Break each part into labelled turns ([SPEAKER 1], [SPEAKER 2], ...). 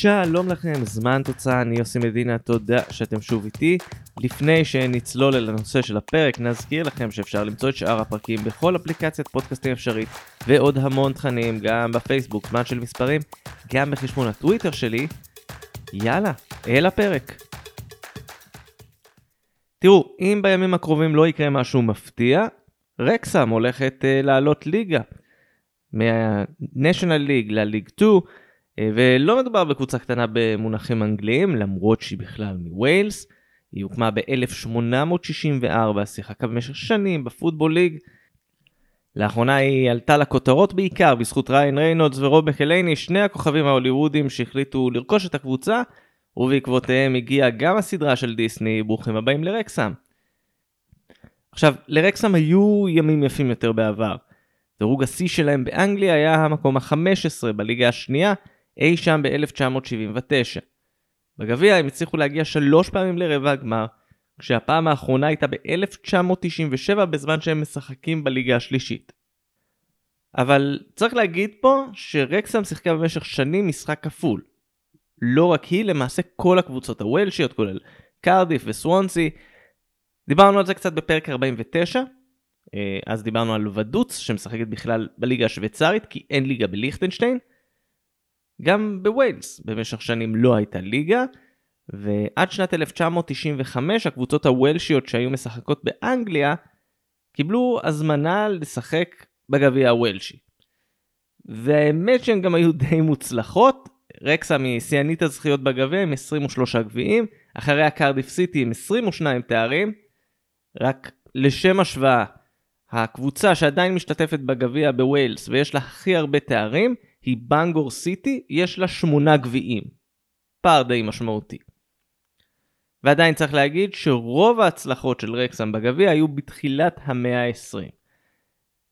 [SPEAKER 1] שלום לכם, זמן תוצאה, אני יוסי מדינה, תודה שאתם שוב איתי. לפני שנצלול אל הנושא של הפרק, נזכיר לכם שאפשר למצוא את שאר הפרקים בכל אפליקציית פודקאסטים אפשרית, ועוד המון תכנים, גם בפייסבוק, זמן של מספרים, גם בחשבון הטוויטר שלי. יאללה, אל הפרק. תראו, אם בימים הקרובים לא יקרה משהו מפתיע, רקסם הולכת uh, לעלות ליגה. מה-National League ל League 2, אה, ולא מדובר בקבוצה קטנה במונחים אנגליים, למרות שהיא בכלל מווילס. היא הוקמה ב-1864, שיחקה במשך שנים ב Football League. לאחרונה היא עלתה לכותרות בעיקר בזכות ריאן ריינולדס ורוב מקלהני, שני הכוכבים ההוליוודים שהחליטו לרכוש את הקבוצה, ובעקבותיהם הגיעה גם הסדרה של דיסני, ברוכים הבאים לרקסם. עכשיו, לרקסם היו ימים יפים יותר בעבר. דירוג השיא שלהם באנגליה היה המקום ה-15 בליגה השנייה, אי שם ב-1979. בגביע הם הצליחו להגיע שלוש פעמים לרבע הגמר, כשהפעם האחרונה הייתה ב-1997 בזמן שהם משחקים בליגה השלישית. אבל צריך להגיד פה שרקסם שיחקה במשך שנים משחק כפול. לא רק היא, למעשה כל הקבוצות הוולשיות, כולל קרדיף וסוונסי. דיברנו על זה קצת בפרק 49, אה, אז דיברנו על ודוץ שמשחקת בכלל בליגה השוויצרית כי אין ליגה בליכטנשטיין. גם בווילס במשך שנים לא הייתה ליגה, ועד שנת 1995 הקבוצות הוולשיות שהיו משחקות באנגליה קיבלו הזמנה לשחק בגביע הוולשי. והאמת שהן גם היו די מוצלחות, רקסה משיאנית הזכיות בגביע עם 23 גביעים, אחריה קרדיף סיטי עם 22 תארים, רק לשם השוואה, הקבוצה שעדיין משתתפת בגביע בווילס ויש לה הכי הרבה תארים היא בנגור סיטי, יש לה שמונה גביעים. פער די משמעותי. ועדיין צריך להגיד שרוב ההצלחות של רקסם בגביע היו בתחילת המאה ה-20.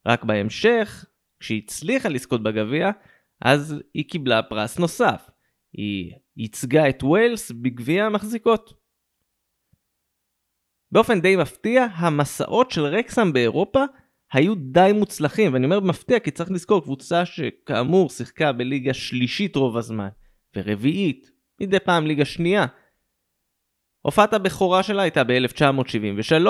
[SPEAKER 1] רק בהמשך, כשהיא הצליחה לזכות בגביע, אז היא קיבלה פרס נוסף. היא ייצגה את ווילס בגביע המחזיקות. באופן די מפתיע, המסעות של רקסם באירופה היו די מוצלחים, ואני אומר מפתיע כי צריך לזכור קבוצה שכאמור שיחקה בליגה שלישית רוב הזמן, ורביעית, מדי פעם ליגה שנייה. הופעת הבכורה שלה הייתה ב-1973,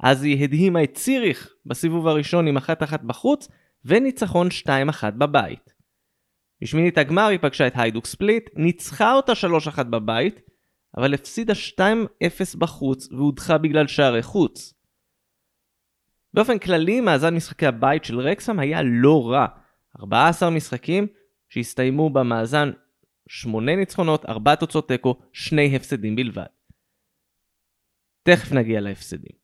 [SPEAKER 1] אז היא הדהימה את ציריך בסיבוב הראשון עם 1-1 בחוץ, וניצחון 2-1 בבית. בשמינית הגמר היא פגשה את היידוק ספליט, ניצחה אותה 3-1 בבית, אבל הפסידה 2-0 בחוץ והודחה בגלל שערי חוץ. באופן כללי, מאזן משחקי הבית של רקסם היה לא רע. 14 משחקים שהסתיימו במאזן 8 ניצחונות, 4 תוצאות תיקו, 2 הפסדים בלבד. תכף נגיע להפסדים.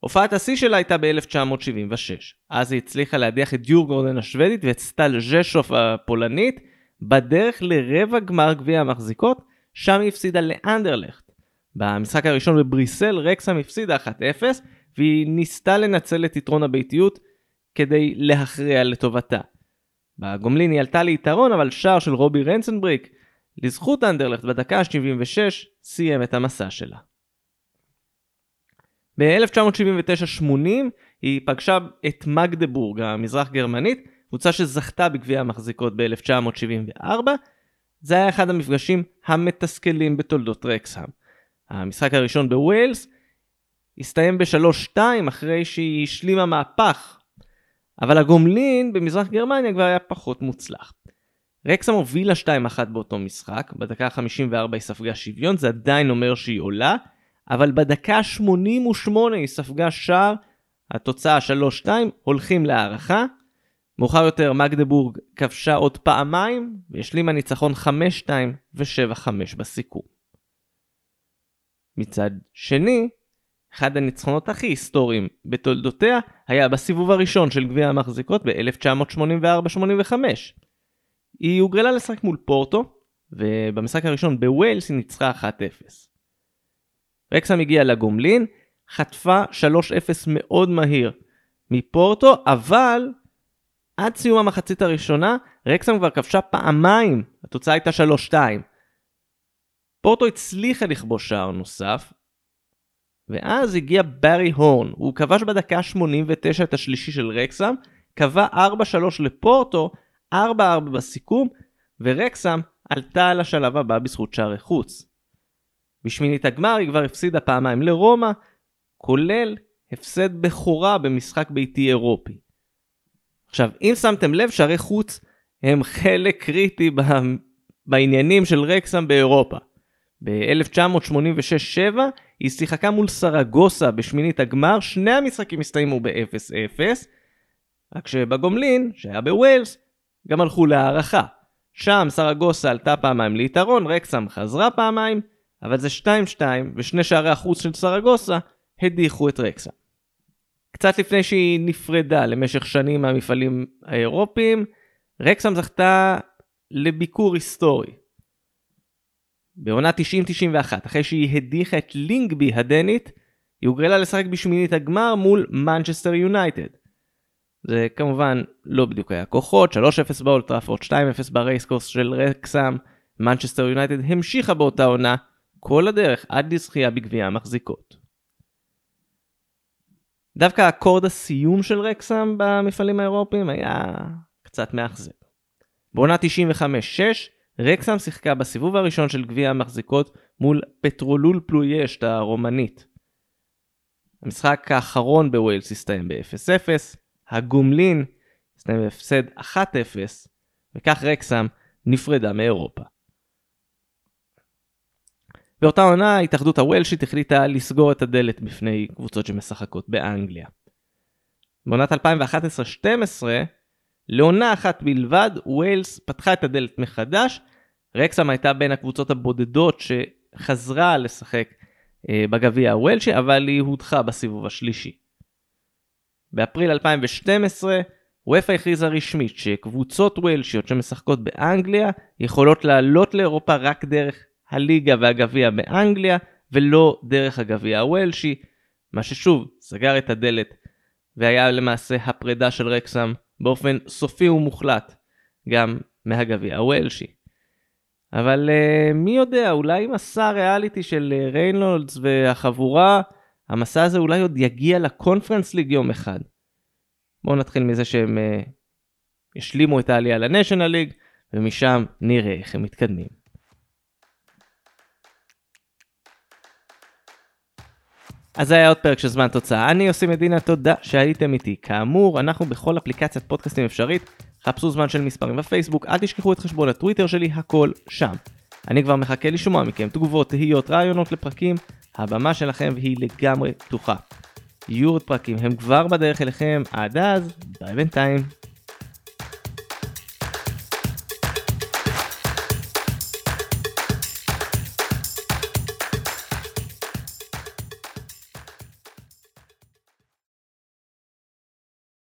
[SPEAKER 1] הופעת השיא שלה הייתה ב-1976. אז היא הצליחה להדיח את דיורגורדן השוודית ואת סטל ז'שוף הפולנית בדרך לרבע גמר גביע המחזיקות, שם היא הפסידה לאנדרלכט. במשחק הראשון בבריסל רקסם הפסידה 1-0 והיא ניסתה לנצל את יתרון הביתיות כדי להכריע לטובתה. בגומלין היא עלתה ליתרון אבל שער של רובי רנסנבריק לזכות אנדרלכט בדקה ה-76 סיים את המסע שלה. ב-1979-80 היא פגשה את מגדבורג המזרח גרמנית, קבוצה שזכתה בגביע המחזיקות ב-1974. זה היה אחד המפגשים המתסכלים בתולדות רקסהאם. המשחק הראשון בווילס הסתיים ב-3-2 אחרי שהיא השלימה מהפך, אבל הגומלין במזרח גרמניה כבר היה פחות מוצלח. רקסהאם הובילה 2-1 באותו משחק, בדקה ה-54 היא ספגה שוויון, זה עדיין אומר שהיא עולה, אבל בדקה 88 היא ספגה שער, התוצאה 3-2, הולכים להערכה. מאוחר יותר מגדבורג כבשה עוד פעמיים, והשלימה ניצחון 5-2 ו-7-5 בסיכום. מצד שני, אחד הניצחונות הכי היסטוריים בתולדותיה היה בסיבוב הראשון של גביע המחזיקות ב-1984-85. היא הוגרלה לשחק מול פורטו, ובמשחק הראשון בווילס היא ניצחה 1-0. רקסם הגיעה לגומלין, חטפה 3-0 מאוד מהיר מפורטו, אבל עד סיום המחצית הראשונה, רקסם כבר כבשה פעמיים, התוצאה הייתה 3-2. פורטו הצליחה לכבוש שער נוסף, ואז הגיע ברי הורן, הוא כבש בדקה 89 את השלישי של רקסם, קבע 4-3 לפורטו, 4-4 בסיכום, ורקסם עלתה על השלב הבא בזכות שערי חוץ. בשמינית הגמר היא כבר הפסידה פעמיים לרומא, כולל הפסד בכורה במשחק ביתי אירופי. עכשיו, אם שמתם לב, שערי חוץ הם חלק קריטי בעניינים של רקסם באירופה. ב-1986-7 היא שיחקה מול סרגוסה בשמינית הגמר, שני המשחקים הסתיימו ב-0-0, רק שבגומלין, שהיה בווילס, גם הלכו להערכה. שם סרגוסה עלתה פעמיים ליתרון, רקסם חזרה פעמיים, אבל זה 2-2, ושני שערי החוץ של סרגוסה הדיחו את רקסם. קצת לפני שהיא נפרדה למשך שנים מהמפעלים האירופיים, רקסם זכתה לביקור היסטורי. בעונה 90-91, אחרי שהיא הדיחה את לינגבי הדנית, היא הוגרלה לשחק בשמינית הגמר מול מנצ'סטר יונייטד. זה כמובן לא בדיוק היה כוחות, 3-0 באולד טראפורד, 2-0 ברייסקורס של רקסם, מנצ'סטר יונייטד המשיכה באותה עונה כל הדרך עד לזכייה בגביע המחזיקות. דווקא אקורד הסיום של רקסם במפעלים האירופיים היה קצת מאכזב. בעונה 95-6 רקסם שיחקה בסיבוב הראשון של גביע המחזיקות מול פטרולול פלויישט הרומנית. המשחק האחרון בווילס הסתיים ב-0-0, הגומלין הסתיים בהפסד 1-0, וכך רקסם נפרדה מאירופה. באותה עונה התאחדות הוולשית החליטה לסגור את הדלת בפני קבוצות שמשחקות באנגליה. בעונת 2011-2012 לעונה אחת בלבד, ווילס פתחה את הדלת מחדש. רקסם הייתה בין הקבוצות הבודדות שחזרה לשחק אה, בגביע הוולשי, אבל היא הודחה בסיבוב השלישי. באפריל 2012, וופא הכריזה רשמית שקבוצות ווילשיות שמשחקות באנגליה יכולות לעלות לאירופה רק דרך הליגה והגביע באנגליה, ולא דרך הגביע הוולשי, מה ששוב סגר את הדלת והיה למעשה הפרידה של רקסם באופן סופי ומוחלט גם מהגביע הוולשי. אבל uh, מי יודע, אולי מסע הריאליטי של uh, ריינולדס והחבורה, המסע הזה אולי עוד יגיע לקונפרנס ליג יום אחד. בואו נתחיל מזה שהם uh, ישלימו את העלייה לנשיונל ליג, ומשם נראה איך הם מתקדמים. אז זה היה עוד פרק של זמן תוצאה. אני עושה מדינה, תודה שהייתם איתי. כאמור, אנחנו בכל אפליקציית פודקאסטים אפשרית. חפשו זמן של מספרים בפייסבוק, אל תשכחו את חשבון הטוויטר שלי, הכל שם. אני כבר מחכה לשמוע מכם תגובות, תהיות, רעיונות לפרקים, הבמה שלכם והיא לגמרי פתוחה. יהיו עוד פרקים, הם כבר בדרך אליכם, עד אז, ביי בינתיים.